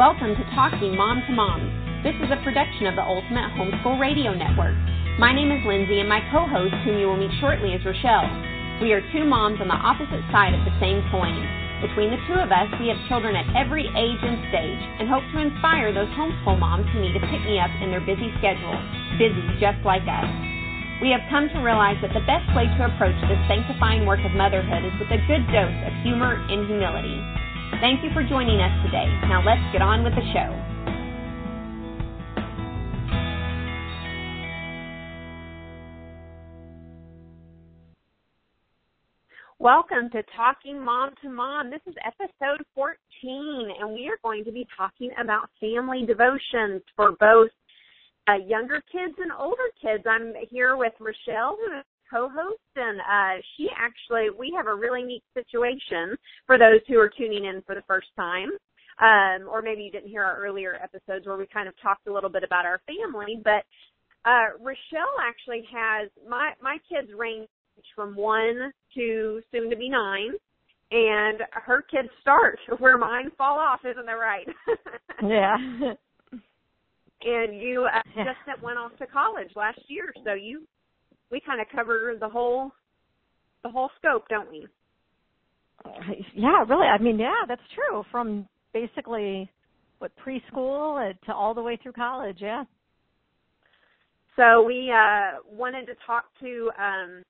Welcome to Talking Mom to Mom. This is a production of the Ultimate Homeschool Radio Network. My name is Lindsay, and my co host, whom you will meet shortly, is Rochelle. We are two moms on the opposite side of the same coin. Between the two of us, we have children at every age and stage and hope to inspire those homeschool moms who need to pick me up in their busy schedule, busy just like us. We have come to realize that the best way to approach this sanctifying work of motherhood is with a good dose of humor and humility. Thank you for joining us today. Now let's get on with the show. Welcome to Talking Mom to Mom. This is episode 14, and we are going to be talking about family devotions for both uh, younger kids and older kids. I'm here with Rochelle, co-host, and uh, she actually we have a really neat situation for those who are tuning in for the first time. Um, or maybe you didn't hear our earlier episodes where we kind of talked a little bit about our family, but uh, Rochelle actually has my my kids range from one to soon to be nine, and her kids start where mine fall off. Isn't that right? yeah. and you uh, just went off to college last year, so you we kind of cover the whole the whole scope, don't we? Yeah, really. I mean, yeah, that's true. From basically what preschool to all the way through college, yeah. So we uh wanted to talk to um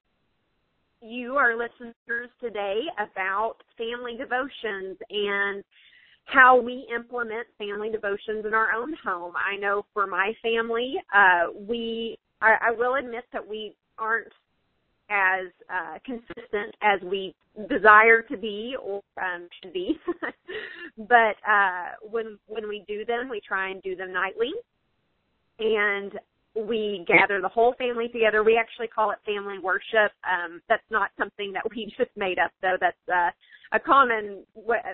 you our listeners today about family devotions and how we implement family devotions in our own home. I know for my family, uh we I, I will admit that we aren't as uh, consistent as we desire to be or um, should be. but uh, when when we do them, we try and do them nightly, and we gather the whole family together. We actually call it family worship. Um, that's not something that we just made up, though. That's uh, a common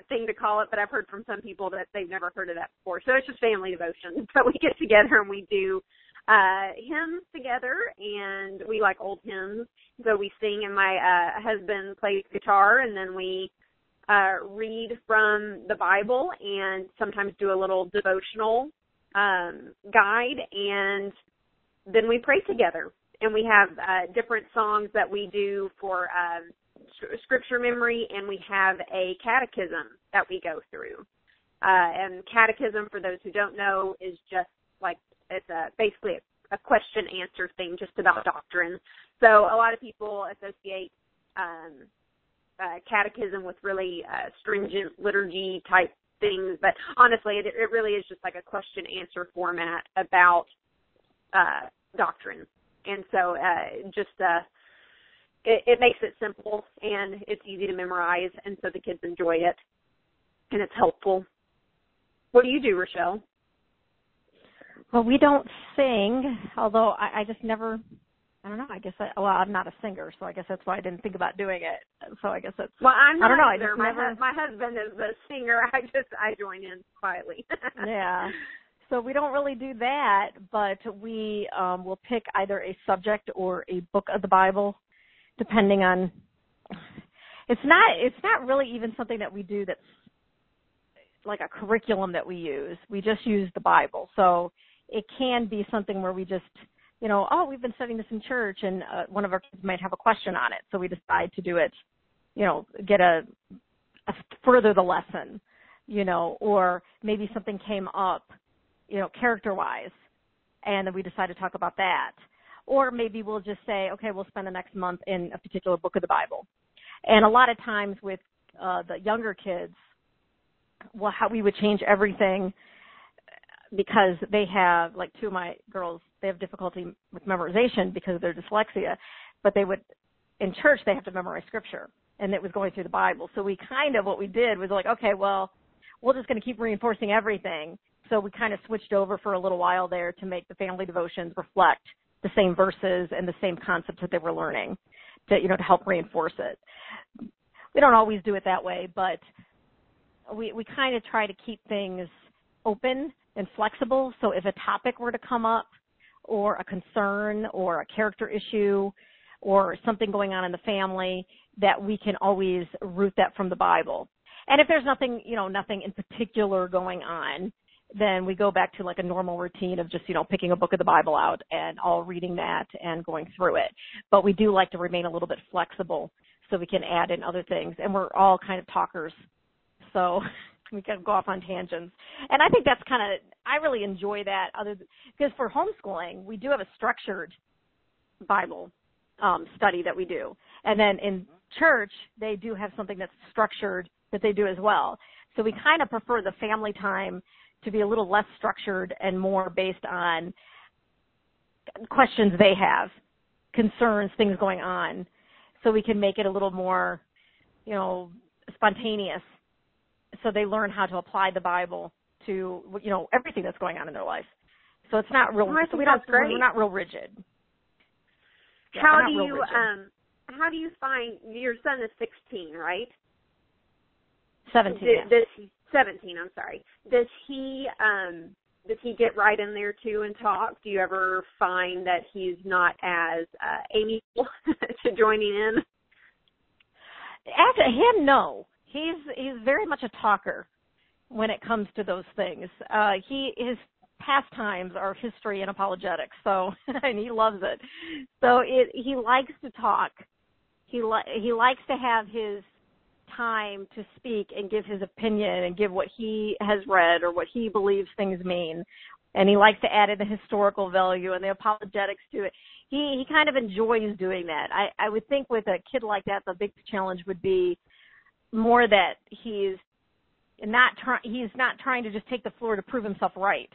thing to call it. But I've heard from some people that they've never heard of that before. So it's just family devotion. But we get together and we do uh hymns together and we like old hymns so we sing and my uh husband plays guitar and then we uh read from the bible and sometimes do a little devotional um guide and then we pray together and we have uh different songs that we do for um scripture memory and we have a catechism that we go through uh and catechism for those who don't know is just like it's a basically a, a question answer thing just about doctrine. So a lot of people associate um, uh, catechism with really uh, stringent liturgy type things, but honestly, it, it really is just like a question answer format about uh, doctrine. And so, uh, just uh, it, it makes it simple and it's easy to memorize, and so the kids enjoy it, and it's helpful. What do you do, Rochelle? Well, we don't sing, although I, I just never. I don't know. I guess I, well, I'm not a singer, so I guess that's why I didn't think about doing it. So I guess that's. Well, I'm not I don't know. Either. I just my never. My husband is the singer. I just I join in quietly. yeah. So we don't really do that, but we um will pick either a subject or a book of the Bible, depending on. It's not. It's not really even something that we do that's like a curriculum that we use. We just use the Bible. So it can be something where we just, you know, oh, we've been studying this in church, and uh, one of our kids might have a question on it, so we decide to do it, you know, get a, a further the lesson, you know, or maybe something came up, you know, character-wise, and then we decide to talk about that, or maybe we'll just say, okay, we'll spend the next month in a particular book of the Bible, and a lot of times with uh, the younger kids, well, how we would change everything because they have like two of my girls they have difficulty with memorization because of their dyslexia but they would in church they have to memorize scripture and it was going through the bible. So we kind of what we did was like okay well we're just going to keep reinforcing everything. So we kind of switched over for a little while there to make the family devotions reflect the same verses and the same concepts that they were learning to you know to help reinforce it we don't always do it that way but we we kind of try to keep things open and flexible. So if a topic were to come up or a concern or a character issue or something going on in the family, that we can always root that from the Bible. And if there's nothing, you know, nothing in particular going on, then we go back to like a normal routine of just, you know, picking a book of the Bible out and all reading that and going through it. But we do like to remain a little bit flexible so we can add in other things. And we're all kind of talkers. So we can go off on tangents. And I think that's kind of, I really enjoy that other because for homeschooling, we do have a structured Bible um, study that we do. And then in church, they do have something that's structured that they do as well. So we kind of prefer the family time to be a little less structured and more based on questions they have, concerns, things going on, so we can make it a little more, you know, spontaneous. So they learn how to apply the Bible to, you know, everything that's going on in their life. So it's not real. So we don't. We're not real rigid. Yeah, how do you um? How do you find your son is 16, right? 17. Does, does 17, I'm sorry. Does he um does he get right in there too and talk? Do you ever find that he's not as uh, amiable to joining in? After him, no. He's he's very much a talker when it comes to those things. Uh he his pastimes are history and apologetics, so and he loves it. So it he likes to talk. He li- he likes to have his time to speak and give his opinion and give what he has read or what he believes things mean. And he likes to add in the historical value and the apologetics to it. He he kind of enjoys doing that. I I would think with a kid like that, the big challenge would be more that he's not trying. He's not trying to just take the floor to prove himself right.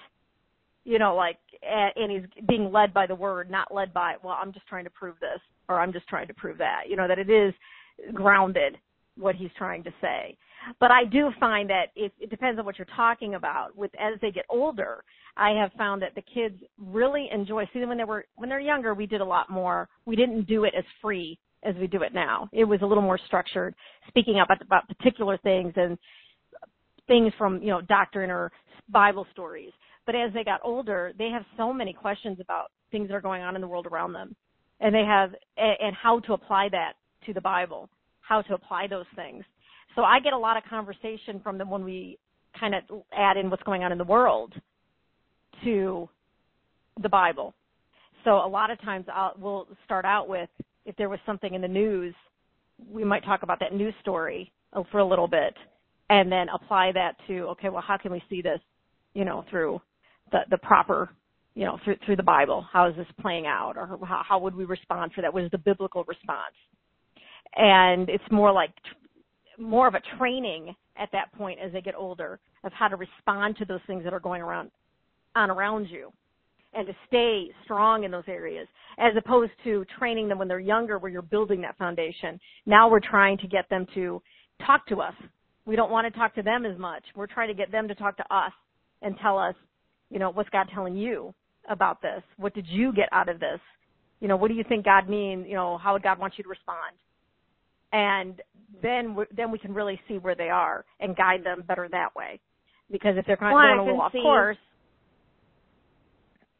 You know, like and he's being led by the word, not led by well, I'm just trying to prove this or I'm just trying to prove that. You know that it is grounded what he's trying to say. But I do find that it, it depends on what you're talking about. With as they get older, I have found that the kids really enjoy. See, when they were when they're younger, we did a lot more. We didn't do it as free as we do it now. It was a little more structured, speaking up about particular things and things from you know doctrine or Bible stories. But as they got older, they have so many questions about things that are going on in the world around them, and they have and how to apply that to the Bible how to apply those things. So I get a lot of conversation from them when we kind of add in what's going on in the world to the Bible. So a lot of times I'll, we'll start out with if there was something in the news, we might talk about that news story for a little bit and then apply that to okay, well how can we see this, you know, through the the proper you know, through through the Bible. How is this playing out, or how, how would we respond for that? What is the biblical response? And it's more like more of a training at that point as they get older of how to respond to those things that are going around on around you and to stay strong in those areas as opposed to training them when they're younger where you're building that foundation. Now we're trying to get them to talk to us. We don't want to talk to them as much. We're trying to get them to talk to us and tell us you know what's god telling you about this? What did you get out of this? You know what do you think god means you know how would god want you to respond and then we, then we can really see where they are and guide them better that way. Because if they're kind of well, going a little off course,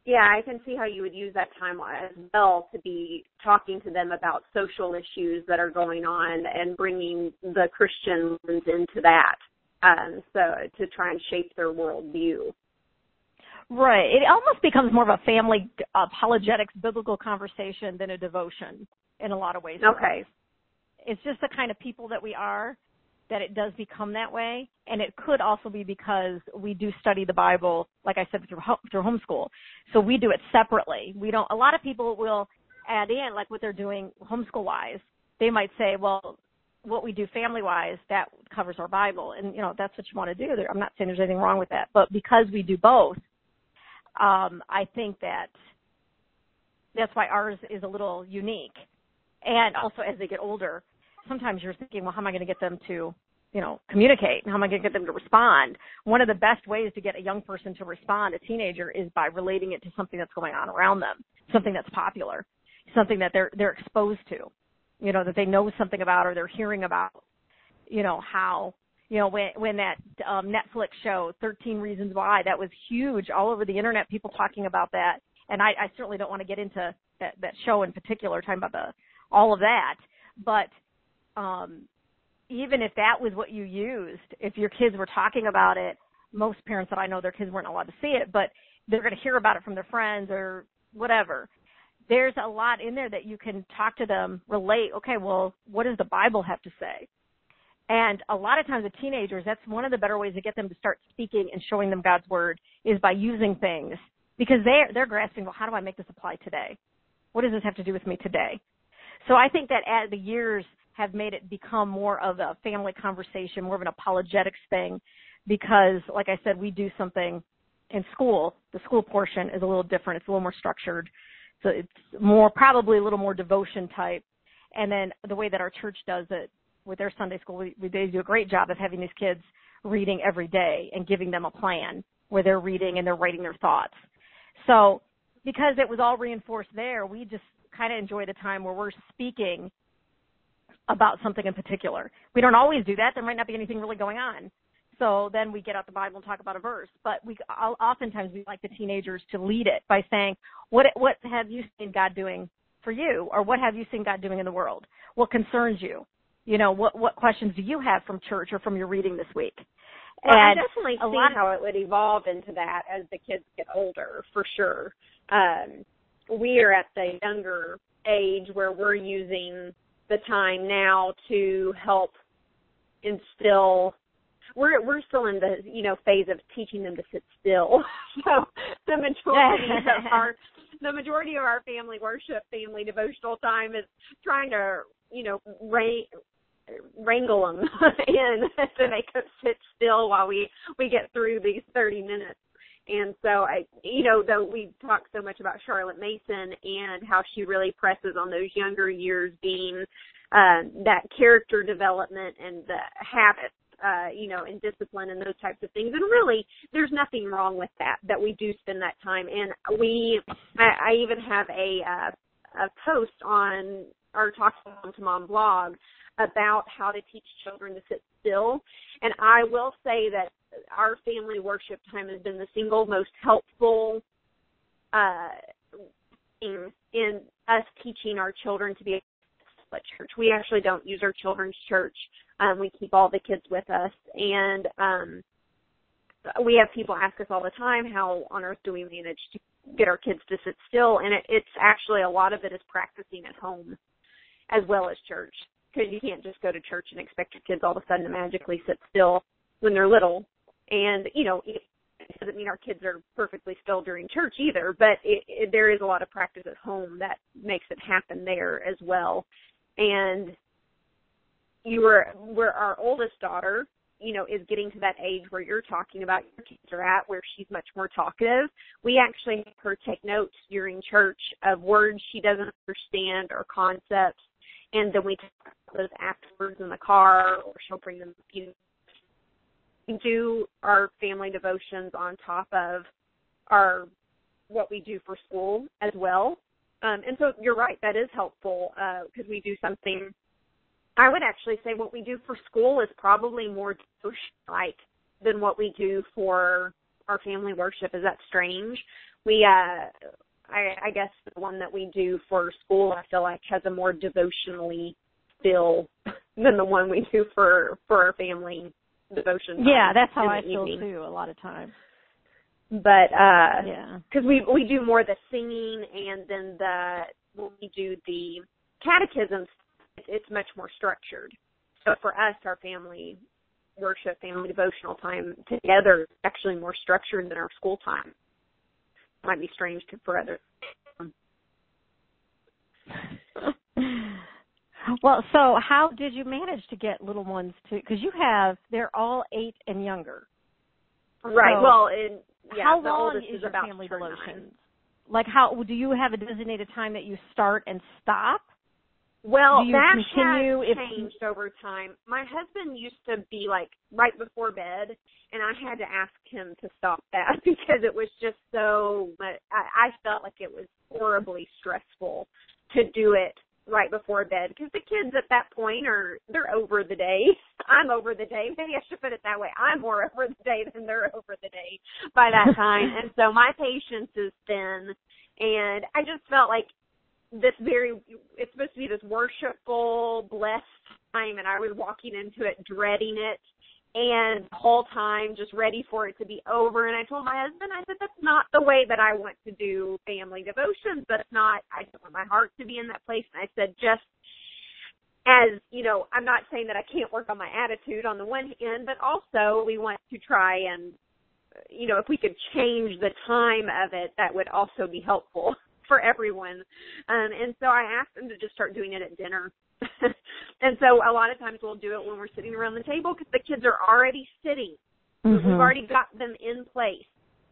yeah, I can see how you would use that time as well to be talking to them about social issues that are going on and bringing the Christians into that, um, so to try and shape their worldview. Right. It almost becomes more of a family apologetics biblical conversation than a devotion in a lot of ways. Okay it's just the kind of people that we are that it does become that way. And it could also be because we do study the Bible, like I said, through, through homeschool. So we do it separately. We don't, a lot of people will add in, like what they're doing homeschool wise. They might say, well, what we do family wise, that covers our Bible. And, you know, that's what you want to do. I'm not saying there's anything wrong with that. But because we do both, um, I think that that's why ours is a little unique. And also as they get older, sometimes you're thinking, well, how am I going to get them to, you know, communicate? How am I going to get them to respond? One of the best ways to get a young person to respond, a teenager, is by relating it to something that's going on around them, something that's popular, something that they're they're exposed to, you know, that they know something about or they're hearing about, you know, how you know when when that um Netflix show 13 Reasons Why that was huge all over the internet people talking about that and I, I certainly don't want to get into that that show in particular talking about the all of that but um, even if that was what you used, if your kids were talking about it most parents that I know their kids weren't allowed to see it, but they're going to hear about it from their friends or whatever. There's a lot in there that you can talk to them, relate. Okay, well, what does the Bible have to say? And a lot of times with teenagers, that's one of the better ways to get them to start speaking and showing them God's word is by using things because they're they're grasping. Well, how do I make this apply today? What does this have to do with me today? So I think that as the years have made it become more of a family conversation, more of an apologetics thing, because like I said, we do something in school. The school portion is a little different. It's a little more structured. So it's more probably a little more devotion type. And then the way that our church does it with their Sunday school, we, they do a great job of having these kids reading every day and giving them a plan where they're reading and they're writing their thoughts. So because it was all reinforced there, we just kind of enjoy the time where we're speaking about something in particular. We don't always do that. There might not be anything really going on. So then we get out the Bible and talk about a verse. But we oftentimes we like the teenagers to lead it by saying, "What what have you seen God doing for you, or what have you seen God doing in the world? What concerns you? You know, what what questions do you have from church or from your reading this week?" Well, and I definitely see lot, how it would evolve into that as the kids get older, for sure. Um, we are at the younger age where we're using the time now to help instill we're we're still in the you know phase of teaching them to sit still. so the majority of our the majority of our family worship, family devotional time is trying to you know wrangle them in to make them sit still while we we get through these 30 minutes. And so I, you know, though we talk so much about Charlotte Mason and how she really presses on those younger years being uh, that character development and the habits uh, you know, and discipline and those types of things. And really, there's nothing wrong with that. That we do spend that time. And we, I, I even have a uh, a post on our Talking Mom to Mom blog about how to teach children to sit still. And I will say that our family worship time has been the single most helpful uh, in, in us teaching our children to be at church. We actually don't use our children's church um, we keep all the kids with us, and um, we have people ask us all the time, how on earth do we manage to get our kids to sit still? And it, it's actually a lot of it is practicing at home as well as church, because you can't just go to church and expect your kids all of a sudden to magically sit still when they're little. And you know, it doesn't mean our kids are perfectly still during church either, but it, it, there is a lot of practice at home that makes it happen there as well. And you were where our oldest daughter you know is getting to that age where you're talking about your kids are at where she's much more talkative we actually have her take notes during church of words she doesn't understand or concepts and then we talk about those afterwards in the car or she'll bring them you know, do our family devotions on top of our what we do for school as well um, and so you're right that is helpful because uh, we do something I would actually say what we do for school is probably more like than what we do for our family worship. Is that strange? We, uh, I, I guess the one that we do for school, I feel like has a more devotionally feel than the one we do for for our family devotion. Yeah, that's how I feel evening. too. A lot of times. But uh yeah, because we we do more the singing and then the when we do the catechism it's much more structured. So for us, our family worship, family devotional time together is actually more structured than our school time. Might be strange to, for others. well, so how did you manage to get little ones to? Because you have, they're all eight and younger. Right. So well, in, yeah, how long is, is your about family devotion? Like, how do you have a designated time that you start and stop? Well, that continue has if changed over time. My husband used to be like right before bed, and I had to ask him to stop that because it was just so. I, I felt like it was horribly stressful to do it right before bed because the kids at that point are they're over the day. I'm over the day. Maybe I should put it that way. I'm more over the day than they're over the day by that time, and so my patience is thin. And I just felt like this very it's supposed to be this worshipful blessed time and i was walking into it dreading it and the whole time just ready for it to be over. And I told my husband, I said, that's not the way that I want to do family devotions. That's not, I don't want my heart to be in that place. And I said, just as, you know, I'm not saying that I can't work on my attitude on the one hand, but also we want to try and, you know, if we could change the time of it, that would also be helpful for everyone. Um, and so I asked them to just start doing it at dinner and so a lot of times we'll do it when we're sitting around the table because the kids are already sitting. Mm-hmm. We've already got them in place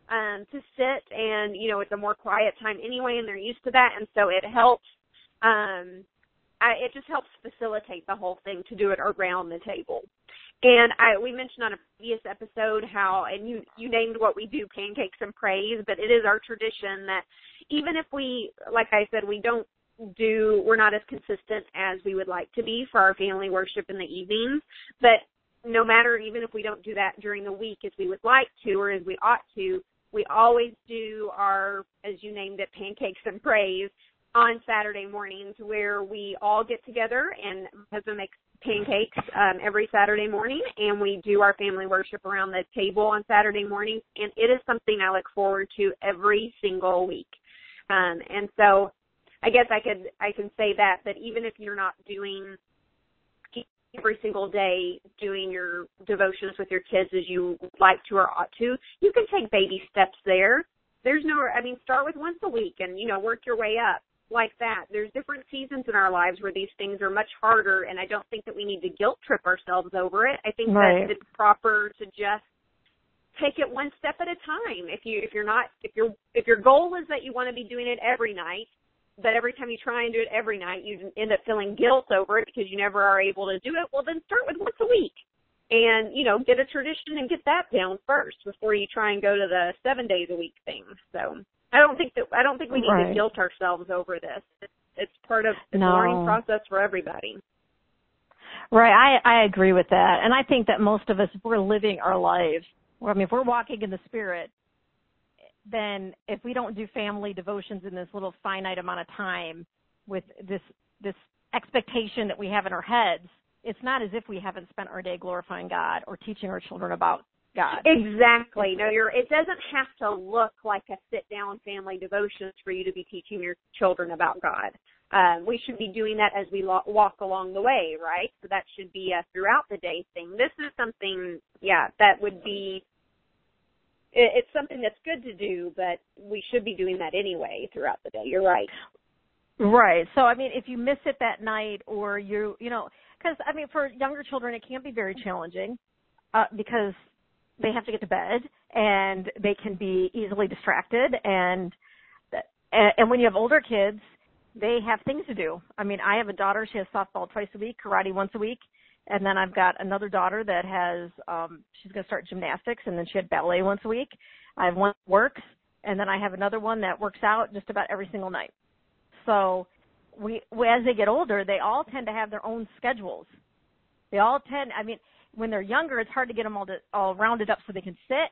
um, to sit, and you know it's a more quiet time anyway, and they're used to that, and so it helps. Um, I, it just helps facilitate the whole thing to do it around the table. And I we mentioned on a previous episode how and you you named what we do pancakes and praise, but it is our tradition that even if we like I said we don't do we're not as consistent as we would like to be for our family worship in the evenings but no matter even if we don't do that during the week as we would like to or as we ought to we always do our as you named it pancakes and praise on Saturday mornings where we all get together and my husband makes pancakes um, every Saturday morning and we do our family worship around the table on Saturday mornings and it is something I look forward to every single week. Um, and so I guess I could I can say that that even if you're not doing every single day doing your devotions with your kids as you like to or ought to, you can take baby steps there. There's no I mean start with once a week and you know work your way up like that. There's different seasons in our lives where these things are much harder and I don't think that we need to guilt trip ourselves over it. I think right. that it's proper to just take it one step at a time. If you if you're not if your if your goal is that you want to be doing it every night, but every time you try and do it every night, you end up feeling guilt over it because you never are able to do it. Well, then start with once a week, and you know, get a tradition and get that down first before you try and go to the seven days a week thing. So I don't think that I don't think we need right. to guilt ourselves over this. It's, it's part of the no. learning process for everybody. Right, I I agree with that, and I think that most of us, if we're living our lives, I mean, if we're walking in the spirit, then if we don't do family devotions in this little finite amount of time with this this expectation that we have in our heads, it's not as if we haven't spent our day glorifying God or teaching our children about God. Exactly. No, you're it doesn't have to look like a sit down family devotions for you to be teaching your children about God. Um, we should be doing that as we lo- walk along the way, right? So that should be a throughout the day thing. This is something, yeah, that would be it's something that's good to do, but we should be doing that anyway throughout the day. You're right. Right. So I mean, if you miss it that night, or you, you know, because I mean, for younger children, it can be very challenging uh, because they have to get to bed and they can be easily distracted, and and when you have older kids, they have things to do. I mean, I have a daughter; she has softball twice a week, karate once a week, and then I've got another daughter that has um she's going to start gymnastics and then she had ballet once a week. I have one that works and then I have another one that works out just about every single night. So we, we as they get older, they all tend to have their own schedules. They all tend I mean when they're younger it's hard to get them all to, all rounded up so they can sit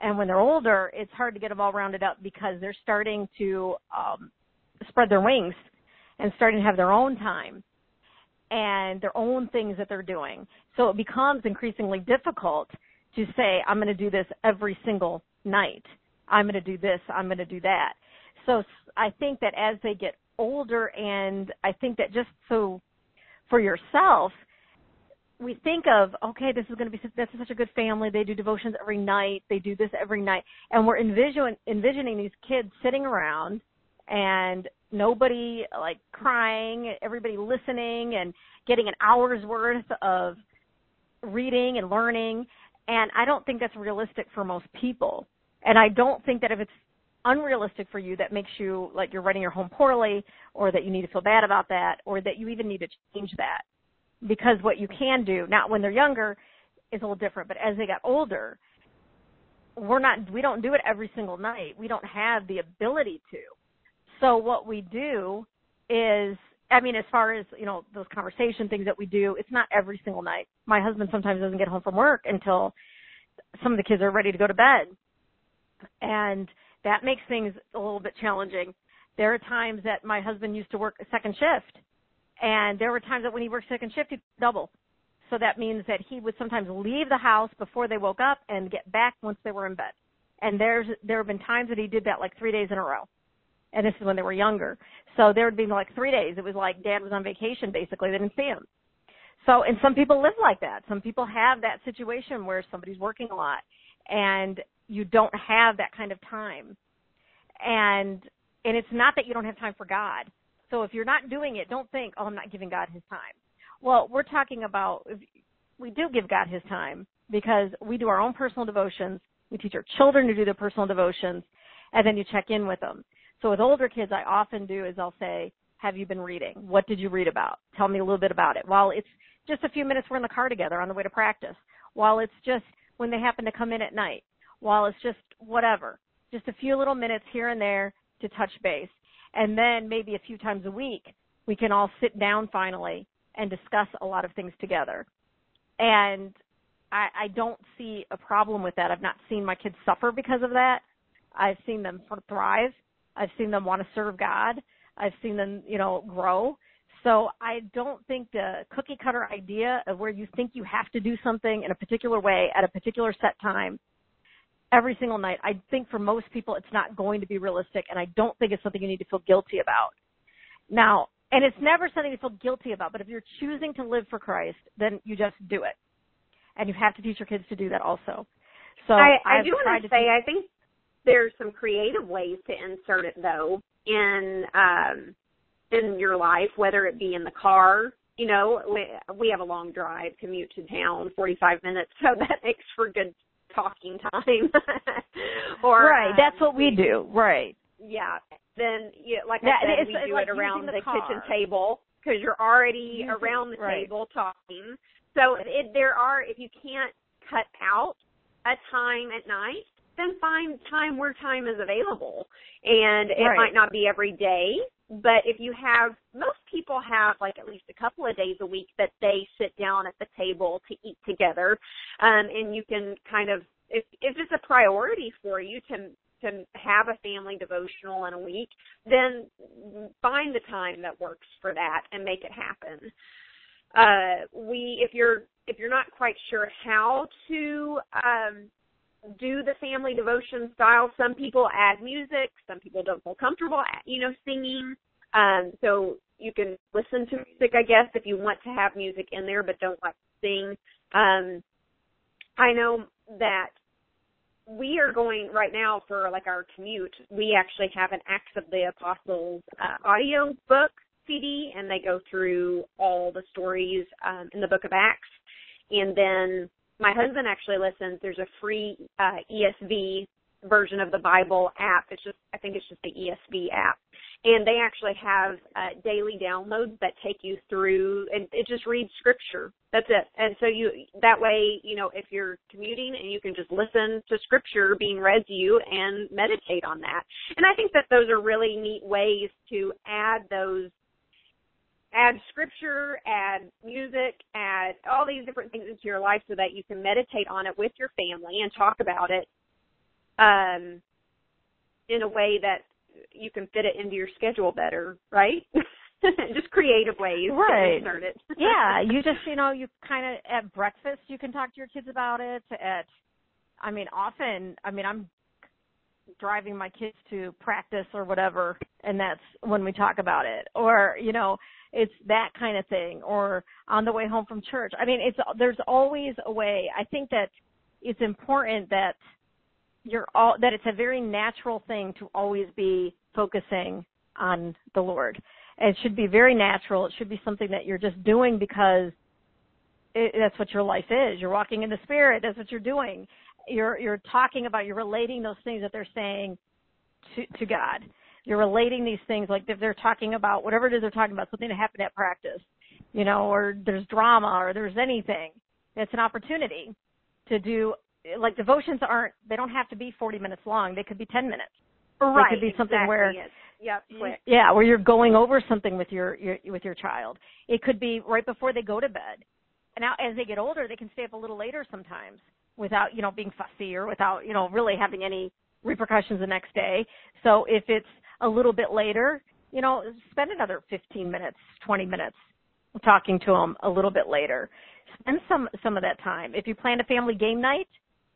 and when they're older it's hard to get them all rounded up because they're starting to um spread their wings and starting to have their own time and their own things that they're doing. So it becomes increasingly difficult to say, I'm going to do this every single night. I'm going to do this. I'm going to do that. So I think that as they get older and I think that just so for yourself, we think of, okay, this is going to be, this is such a good family. They do devotions every night. They do this every night. And we're envision, envisioning these kids sitting around and nobody like crying, everybody listening and getting an hour's worth of reading and learning. And I don't think that's realistic for most people. And I don't think that if it's unrealistic for you that makes you like you're running your home poorly or that you need to feel bad about that or that you even need to change that. Because what you can do, not when they're younger, is a little different, but as they got older, we're not we don't do it every single night. We don't have the ability to. So what we do is, I mean, as far as, you know, those conversation things that we do, it's not every single night. My husband sometimes doesn't get home from work until some of the kids are ready to go to bed. And that makes things a little bit challenging. There are times that my husband used to work a second shift and there were times that when he worked second shift, he'd double. So that means that he would sometimes leave the house before they woke up and get back once they were in bed. And there's there have been times that he did that like 3 days in a row. And this is when they were younger. So there would be like 3 days. It was like dad was on vacation basically. They didn't see him. So and some people live like that. Some people have that situation where somebody's working a lot and you don't have that kind of time. And and it's not that you don't have time for God. So if you're not doing it, don't think, "Oh, I'm not giving God his time." Well, we're talking about we do give God his time because we do our own personal devotions. We teach our children to do their personal devotions and then you check in with them. So with older kids, I often do is I'll say, have you been reading? What did you read about? Tell me a little bit about it. While it's just a few minutes we're in the car together on the way to practice. While it's just when they happen to come in at night. While it's just whatever. Just a few little minutes here and there to touch base. And then maybe a few times a week, we can all sit down finally and discuss a lot of things together. And I, I don't see a problem with that. I've not seen my kids suffer because of that. I've seen them thrive. I've seen them want to serve God. I've seen them, you know, grow. So I don't think the cookie cutter idea of where you think you have to do something in a particular way at a particular set time every single night, I think for most people it's not going to be realistic and I don't think it's something you need to feel guilty about. Now, and it's never something to feel guilty about. But if you're choosing to live for Christ, then you just do it, and you have to teach your kids to do that also. So I, I do want to say I think there's some creative ways to insert it though in um in your life, whether it be in the car. You know, we, we have a long drive commute to town, 45 minutes, so that makes for good talking time. or right, um, that's what we do. Right. Yeah, then you, like I said, we do like it around the, the kitchen table because you're already using, around the right. table talking. So it, there are, if you can't cut out a time at night, then find time where time is available. And it right. might not be every day, but if you have, most people have like at least a couple of days a week that they sit down at the table to eat together. Um, and you can kind of, if, if it's a priority for you to to have a family devotional in a week, then find the time that works for that and make it happen. Uh, we, if you're if you're not quite sure how to um, do the family devotion style, some people add music, some people don't feel comfortable, you know, singing. Um, so you can listen to music, I guess, if you want to have music in there, but don't like to sing. Um, I know that we are going right now for like our commute. We actually have an Acts of the Apostles uh, audio book CD, and they go through all the stories um, in the Book of Acts. And then my husband actually listens. There's a free uh, ESV version of the Bible app. It's just I think it's just the ESV app, and they actually have uh, daily downloads that take you through, and it just reads scripture. That's it. And so you that way, you know, if you're commuting and you can just listen to scripture being read to you and meditate on that. And I think that those are really neat ways to add those add scripture, add music, add all these different things into your life so that you can meditate on it with your family and talk about it um, in a way that you can fit it into your schedule better, right? just creative ways right. to insert it. yeah, you just you know you kind of at breakfast you can talk to your kids about it. At I mean, often I mean I'm driving my kids to practice or whatever, and that's when we talk about it. Or you know, it's that kind of thing. Or on the way home from church. I mean, it's there's always a way. I think that it's important that you're all that it's a very natural thing to always be focusing on the Lord. and It should be very natural. It should be something that you're just doing because it, that's what your life is. You're walking in the Spirit. That's what you're doing. You're you're talking about. You're relating those things that they're saying to to God. You're relating these things like if they're talking about whatever it is they're talking about, something that happened at practice, you know, or there's drama or there's anything. It's an opportunity to do like devotions aren't they don't have to be 40 minutes long. They could be 10 minutes. Right. It could be something exactly where it. Yep, quick. Yeah, where you're going over something with your, your with your child. It could be right before they go to bed. And now as they get older, they can stay up a little later sometimes without, you know, being fussy or without, you know, really having any repercussions the next day. So if it's a little bit later, you know, spend another 15 minutes, 20 minutes talking to them a little bit later. spend some some of that time. If you plan a family game night,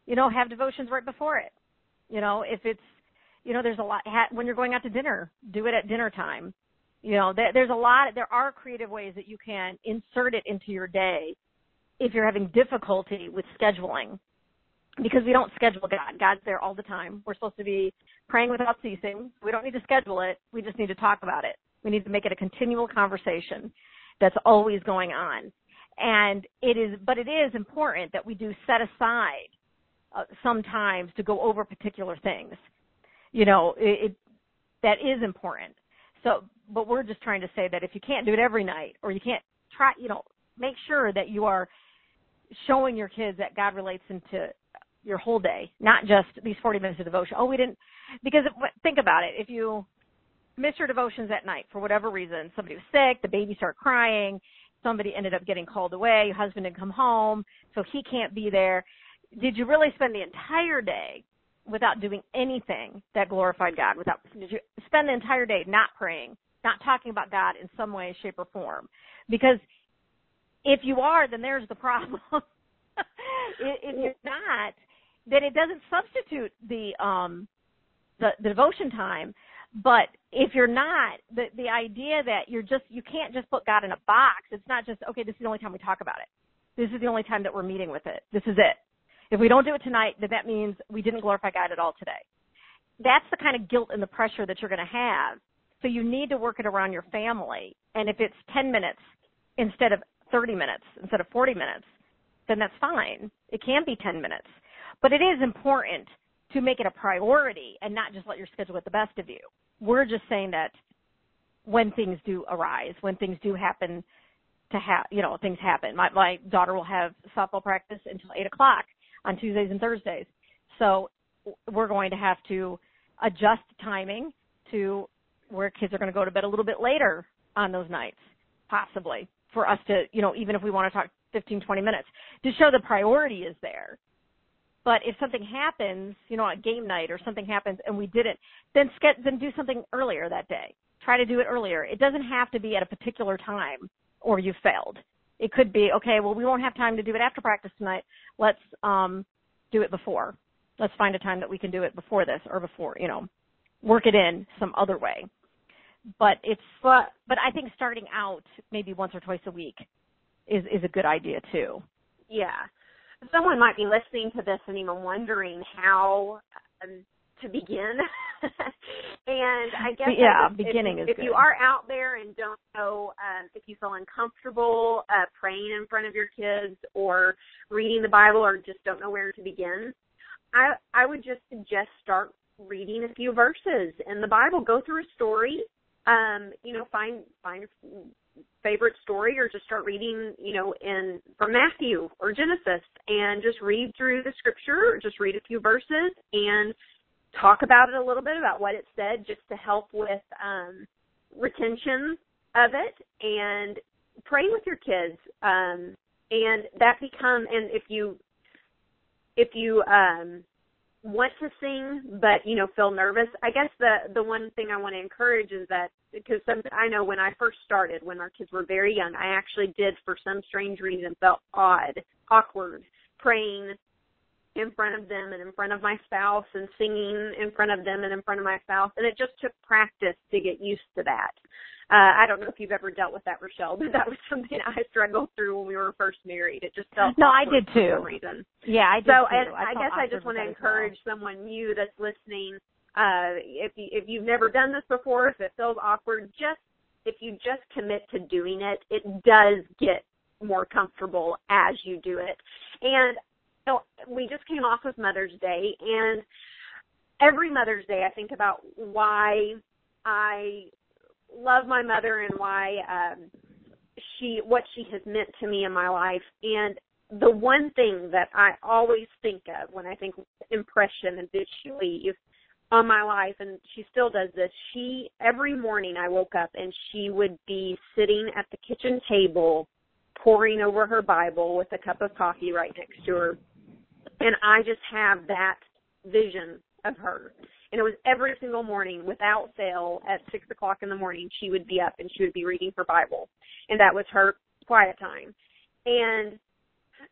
you know, have devotions right before it. You know, if it's you know, there's a lot when you're going out to dinner, do it at dinner time. You know, there's a lot there are creative ways that you can insert it into your day if you're having difficulty with scheduling because we don't schedule God. God's there all the time. We're supposed to be praying without ceasing. We don't need to schedule it. We just need to talk about it. We need to make it a continual conversation that's always going on. And it is, but it is important that we do set aside uh, sometimes to go over particular things. You know, it, it that is important. So, but we're just trying to say that if you can't do it every night or you can't try, you know, make sure that you are showing your kids that God relates into your whole day, not just these 40 minutes of devotion. Oh, we didn't, because think about it. If you miss your devotions at night for whatever reason, somebody was sick, the baby started crying, somebody ended up getting called away, your husband didn't come home, so he can't be there. Did you really spend the entire day without doing anything that glorified God? Without did you spend the entire day not praying, not talking about God in some way, shape, or form? Because if you are, then there's the problem. if you're not, then it doesn't substitute the um the, the devotion time. But if you're not, the the idea that you're just you can't just put God in a box. It's not just okay. This is the only time we talk about it. This is the only time that we're meeting with it. This is it. If we don't do it tonight, then that means we didn't glorify God at all today. That's the kind of guilt and the pressure that you're going to have. So you need to work it around your family. And if it's 10 minutes instead of 30 minutes, instead of 40 minutes, then that's fine. It can be 10 minutes. But it is important to make it a priority and not just let your schedule get the best of you. We're just saying that when things do arise, when things do happen to have, you know, things happen. My, my daughter will have softball practice until 8 o'clock on Tuesdays and Thursdays. So we're going to have to adjust timing to where kids are going to go to bed a little bit later on those nights, possibly, for us to, you know, even if we want to talk 15, 20 minutes, to show the priority is there. But if something happens, you know, at game night or something happens and we didn't, then ske- then do something earlier that day. Try to do it earlier. It doesn't have to be at a particular time or you failed. It could be, okay, well, we won't have time to do it after practice tonight. Let's um, do it before. Let's find a time that we can do it before this or before, you know, work it in some other way. But it's, but, but I think starting out maybe once or twice a week is, is a good idea too. Yeah someone might be listening to this and even wondering how um, to begin. and I guess yeah, if, beginning if, is if good. you are out there and don't know um, if you feel uncomfortable uh, praying in front of your kids or reading the Bible or just don't know where to begin, I I would just suggest start reading a few verses in the Bible. Go through a story. Um, you know, find find favorite story or just start reading, you know, in from Matthew or Genesis and just read through the scripture, just read a few verses and talk about it a little bit about what it said just to help with um retention of it and pray with your kids. Um and that become and if you if you um want to sing but you know feel nervous i guess the the one thing i want to encourage is that because some i know when i first started when our kids were very young i actually did for some strange reason felt odd awkward praying in front of them and in front of my spouse and singing in front of them and in front of my spouse and it just took practice to get used to that uh, I don't know if you've ever dealt with that, Rochelle, but that was something I struggled through when we were first married. It just felt no, I did too. For some reason. Yeah, I did so, too. I, I guess I just want to encourage well. someone new that's listening. Uh, if you, if you've never done this before, if it feels awkward, just if you just commit to doing it, it does get more comfortable as you do it. And know, we just came off of Mother's Day, and every Mother's Day I think about why I love my mother and why um she what she has meant to me in my life and the one thing that I always think of when I think impression and leave on my life and she still does this. She every morning I woke up and she would be sitting at the kitchen table poring over her bible with a cup of coffee right next to her. And I just have that vision of her. And it was every single morning without fail at six o'clock in the morning she would be up and she would be reading her bible. And that was her quiet time. And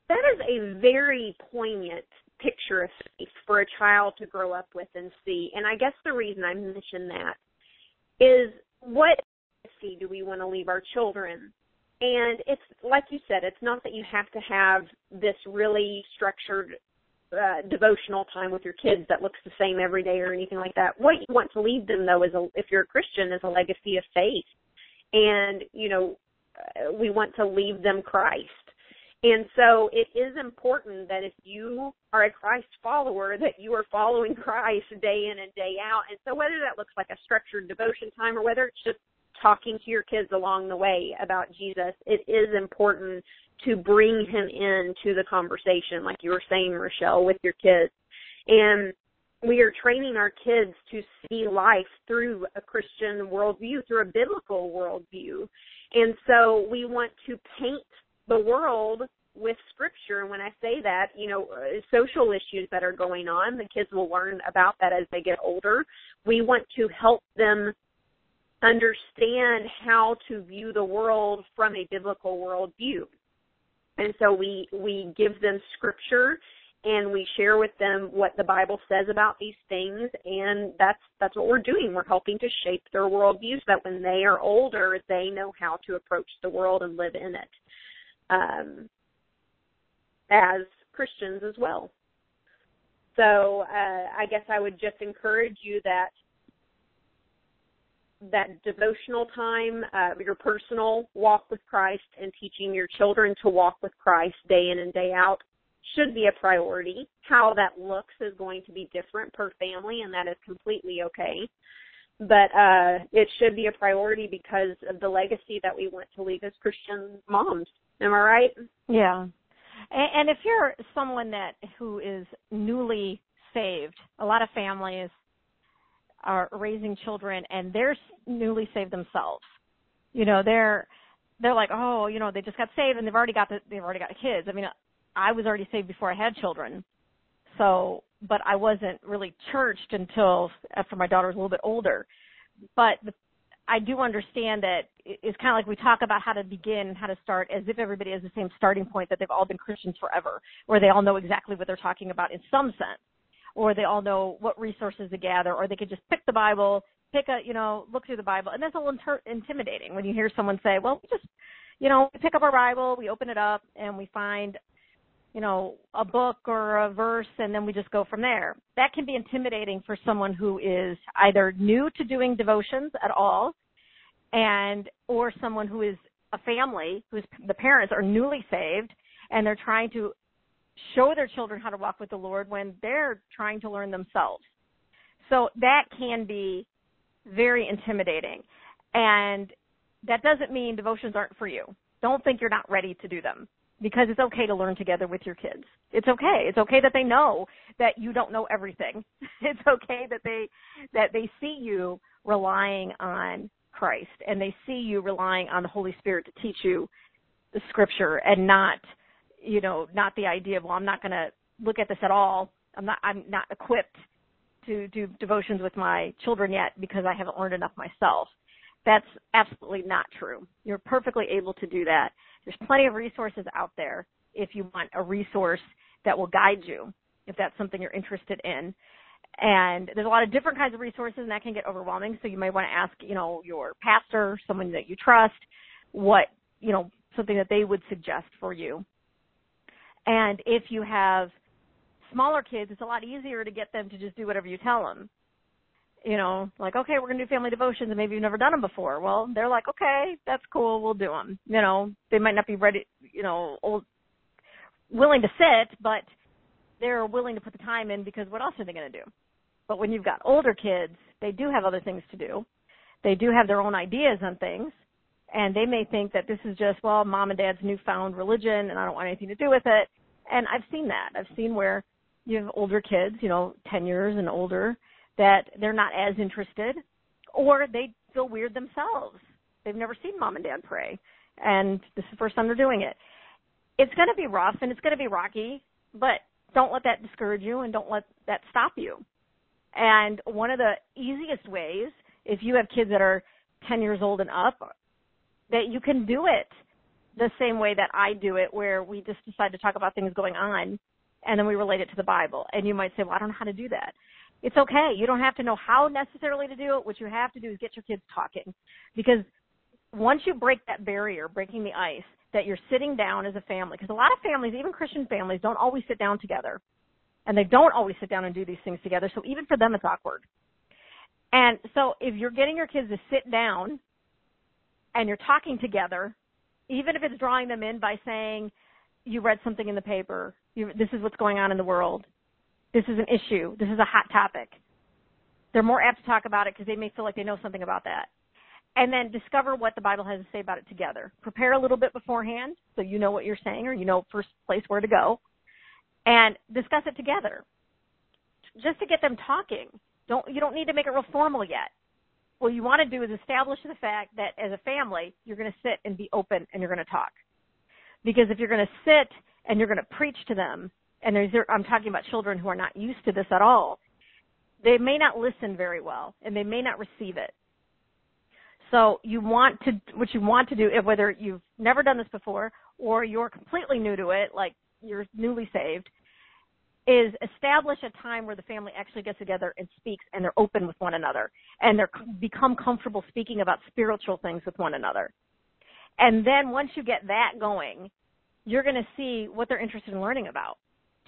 that is a very poignant picture of faith for a child to grow up with and see. And I guess the reason I mention that is what legacy do we want to leave our children? And it's like you said, it's not that you have to have this really structured uh, devotional time with your kids that looks the same every day or anything like that. What you want to leave them though is a, if you're a Christian, is a legacy of faith. And, you know, uh, we want to leave them Christ. And so it is important that if you are a Christ follower, that you are following Christ day in and day out. And so whether that looks like a structured devotion time or whether it's just talking to your kids along the way about Jesus, it is important to bring him into the conversation, like you were saying, Rochelle, with your kids. And we are training our kids to see life through a Christian worldview, through a biblical worldview. And so we want to paint the world with scripture. And when I say that, you know, uh, social issues that are going on, the kids will learn about that as they get older. We want to help them understand how to view the world from a biblical worldview. And so we, we give them scripture and we share with them what the Bible says about these things and that's that's what we're doing. We're helping to shape their worldview so that when they are older they know how to approach the world and live in it. Um, as Christians as well. So uh, I guess I would just encourage you that that devotional time, uh, your personal walk with Christ, and teaching your children to walk with Christ day in and day out should be a priority. How that looks is going to be different per family, and that is completely okay. But uh, it should be a priority because of the legacy that we want to leave as Christian moms. Am I right? Yeah. And, and if you're someone that who is newly saved, a lot of families are raising children and they're newly saved themselves. You know, they're they're like, oh, you know, they just got saved and they've already got the, they've already got kids. I mean, I was already saved before I had children, so but I wasn't really churched until uh, after my daughter was a little bit older. But the, I do understand that it's kind of like we talk about how to begin, how to start, as if everybody has the same starting point that they've all been Christians forever, or they all know exactly what they're talking about in some sense or they all know what resources to gather, or they could just pick the Bible, pick a, you know, look through the Bible, and that's a little inter- intimidating when you hear someone say, "Well, we just, you know, we pick up our Bible, we open it up, and we find, you know, a book or a verse, and then we just go from there." That can be intimidating for someone who is either new to doing devotions at all, and or someone who is a family whose the parents are newly saved and they're trying to show their children how to walk with the Lord when they're trying to learn themselves. So that can be very intimidating. And that doesn't mean devotions aren't for you. Don't think you're not ready to do them because it's okay to learn together with your kids. It's okay. It's okay that they know that you don't know everything. It's okay that they that they see you relying on Christ and they see you relying on the Holy Spirit to teach you the scripture and not you know, not the idea of, well, I'm not going to look at this at all. I'm not, I'm not equipped to do devotions with my children yet because I haven't learned enough myself. That's absolutely not true. You're perfectly able to do that. There's plenty of resources out there if you want a resource that will guide you, if that's something you're interested in. And there's a lot of different kinds of resources and that can get overwhelming. So you may want to ask, you know, your pastor, someone that you trust, what, you know, something that they would suggest for you. And if you have smaller kids, it's a lot easier to get them to just do whatever you tell them. You know, like, okay, we're going to do family devotions and maybe you've never done them before. Well, they're like, okay, that's cool, we'll do them. You know, they might not be ready, you know, old, willing to sit, but they're willing to put the time in because what else are they going to do? But when you've got older kids, they do have other things to do. They do have their own ideas on things and they may think that this is just well mom and dad's newfound religion and i don't want anything to do with it and I've seen that. I've seen where you have older kids, you know, 10 years and older, that they're not as interested or they feel weird themselves. They've never seen mom and dad pray and this is the first time they're doing it. It's going to be rough and it's going to be rocky, but don't let that discourage you and don't let that stop you. And one of the easiest ways, if you have kids that are 10 years old and up, that you can do it the same way that I do it, where we just decide to talk about things going on and then we relate it to the Bible. And you might say, well, I don't know how to do that. It's okay. You don't have to know how necessarily to do it. What you have to do is get your kids talking. Because once you break that barrier, breaking the ice, that you're sitting down as a family, because a lot of families, even Christian families, don't always sit down together. And they don't always sit down and do these things together. So even for them, it's awkward. And so if you're getting your kids to sit down and you're talking together, even if it's drawing them in by saying, you read something in the paper, you, this is what's going on in the world, this is an issue, this is a hot topic. They're more apt to talk about it because they may feel like they know something about that. And then discover what the Bible has to say about it together. Prepare a little bit beforehand so you know what you're saying or you know first place where to go. And discuss it together. Just to get them talking. Don't you don't need to make it real formal yet. What you want to do is establish the fact that as a family, you're going to sit and be open and you're going to talk. Because if you're going to sit and you're going to preach to them, and there's, I'm talking about children who are not used to this at all, they may not listen very well and they may not receive it. So you want to, what you want to do, whether you've never done this before or you're completely new to it, like you're newly saved, is establish a time where the family actually gets together and speaks and they're open with one another and they're become comfortable speaking about spiritual things with one another. And then once you get that going, you're going to see what they're interested in learning about.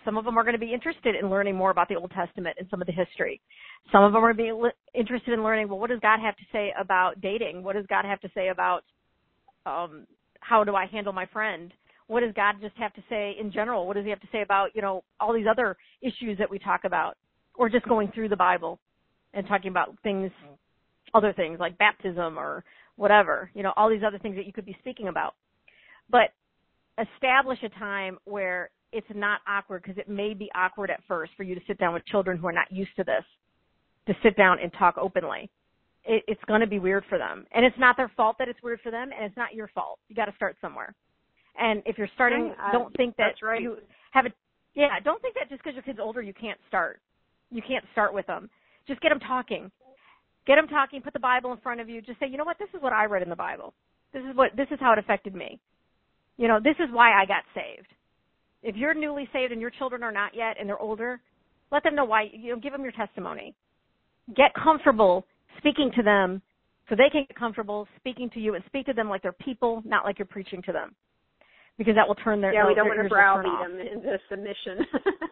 Some of them are going to be interested in learning more about the Old Testament and some of the history. Some of them are being interested in learning, well, what does God have to say about dating? What does God have to say about um, how do I handle my friend? What does God just have to say in general? What does he have to say about, you know, all these other issues that we talk about? Or just going through the Bible and talking about things, other things like baptism or whatever, you know, all these other things that you could be speaking about. But establish a time where it's not awkward because it may be awkward at first for you to sit down with children who are not used to this, to sit down and talk openly. It, it's going to be weird for them. And it's not their fault that it's weird for them, and it's not your fault. You got to start somewhere. And if you're starting, uh, don't think that right. you have a, yeah, don't think that just because your kid's older you can't start. You can't start with them. Just get them talking. Get them talking, put the Bible in front of you. Just say, you know what, this is what I read in the Bible. This is what, this is how it affected me. You know, this is why I got saved if you're newly saved and your children are not yet and they're older, let them know why, you know, give them your testimony. Get comfortable speaking to them so they can get comfortable speaking to you and speak to them like they're people, not like you're preaching to them. Because that will turn their yeah. We don't want to browbeat them into submission.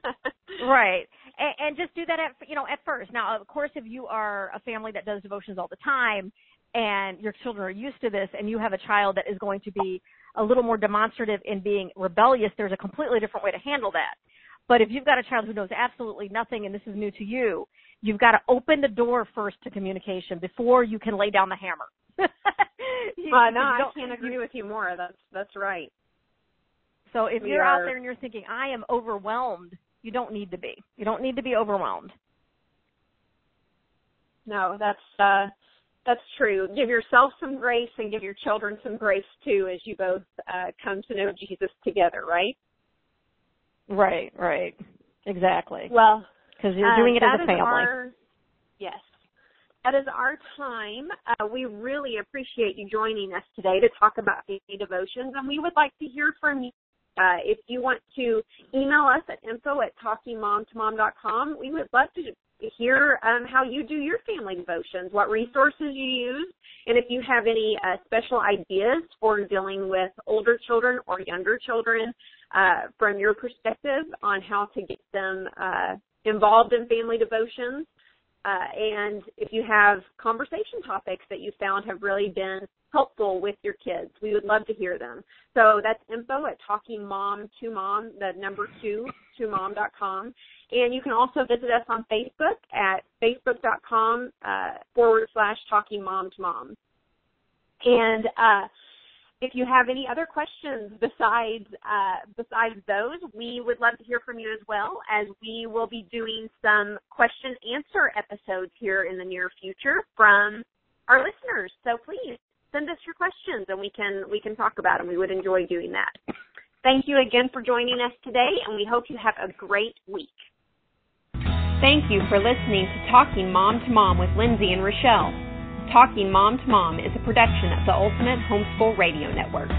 right, and, and just do that at you know at first. Now, of course, if you are a family that does devotions all the time and your children are used to this, and you have a child that is going to be a little more demonstrative in being rebellious, there's a completely different way to handle that. But if you've got a child who knows absolutely nothing and this is new to you, you've got to open the door first to communication before you can lay down the hammer. you, uh, no, I can't agree you, with you more. That's that's right. So if we you're are, out there and you're thinking, I am overwhelmed, you don't need to be. You don't need to be overwhelmed. No, that's uh that's true. Give yourself some grace and give your children some grace too as you both uh, come to know Jesus together, right? Right, right. Exactly. Well, because you're doing uh, it as a family. Our, yes. That is our time. Uh, we really appreciate you joining us today to talk about daily devotions, and we would like to hear from you. Uh, if you want to email us at info at talkingmomtomom.com, we would love to hear um, how you do your family devotions, what resources you use, and if you have any uh, special ideas for dealing with older children or younger children uh, from your perspective on how to get them uh, involved in family devotions. Uh, and if you have conversation topics that you found have really been helpful with your kids, we would love to hear them. So that's info at talking mom to mom, the number two to mom.com. And you can also visit us on Facebook at facebook.com uh, forward slash talking mom to mom. And uh, if you have any other questions besides uh, besides those, we would love to hear from you as well, as we will be doing some question answer episodes here in the near future from our listeners. So please send us your questions, and we can we can talk about them. We would enjoy doing that. Thank you again for joining us today, and we hope you have a great week. Thank you for listening to Talking Mom to Mom with Lindsay and Rochelle. Talking Mom to Mom is a production of the Ultimate Homeschool Radio Network.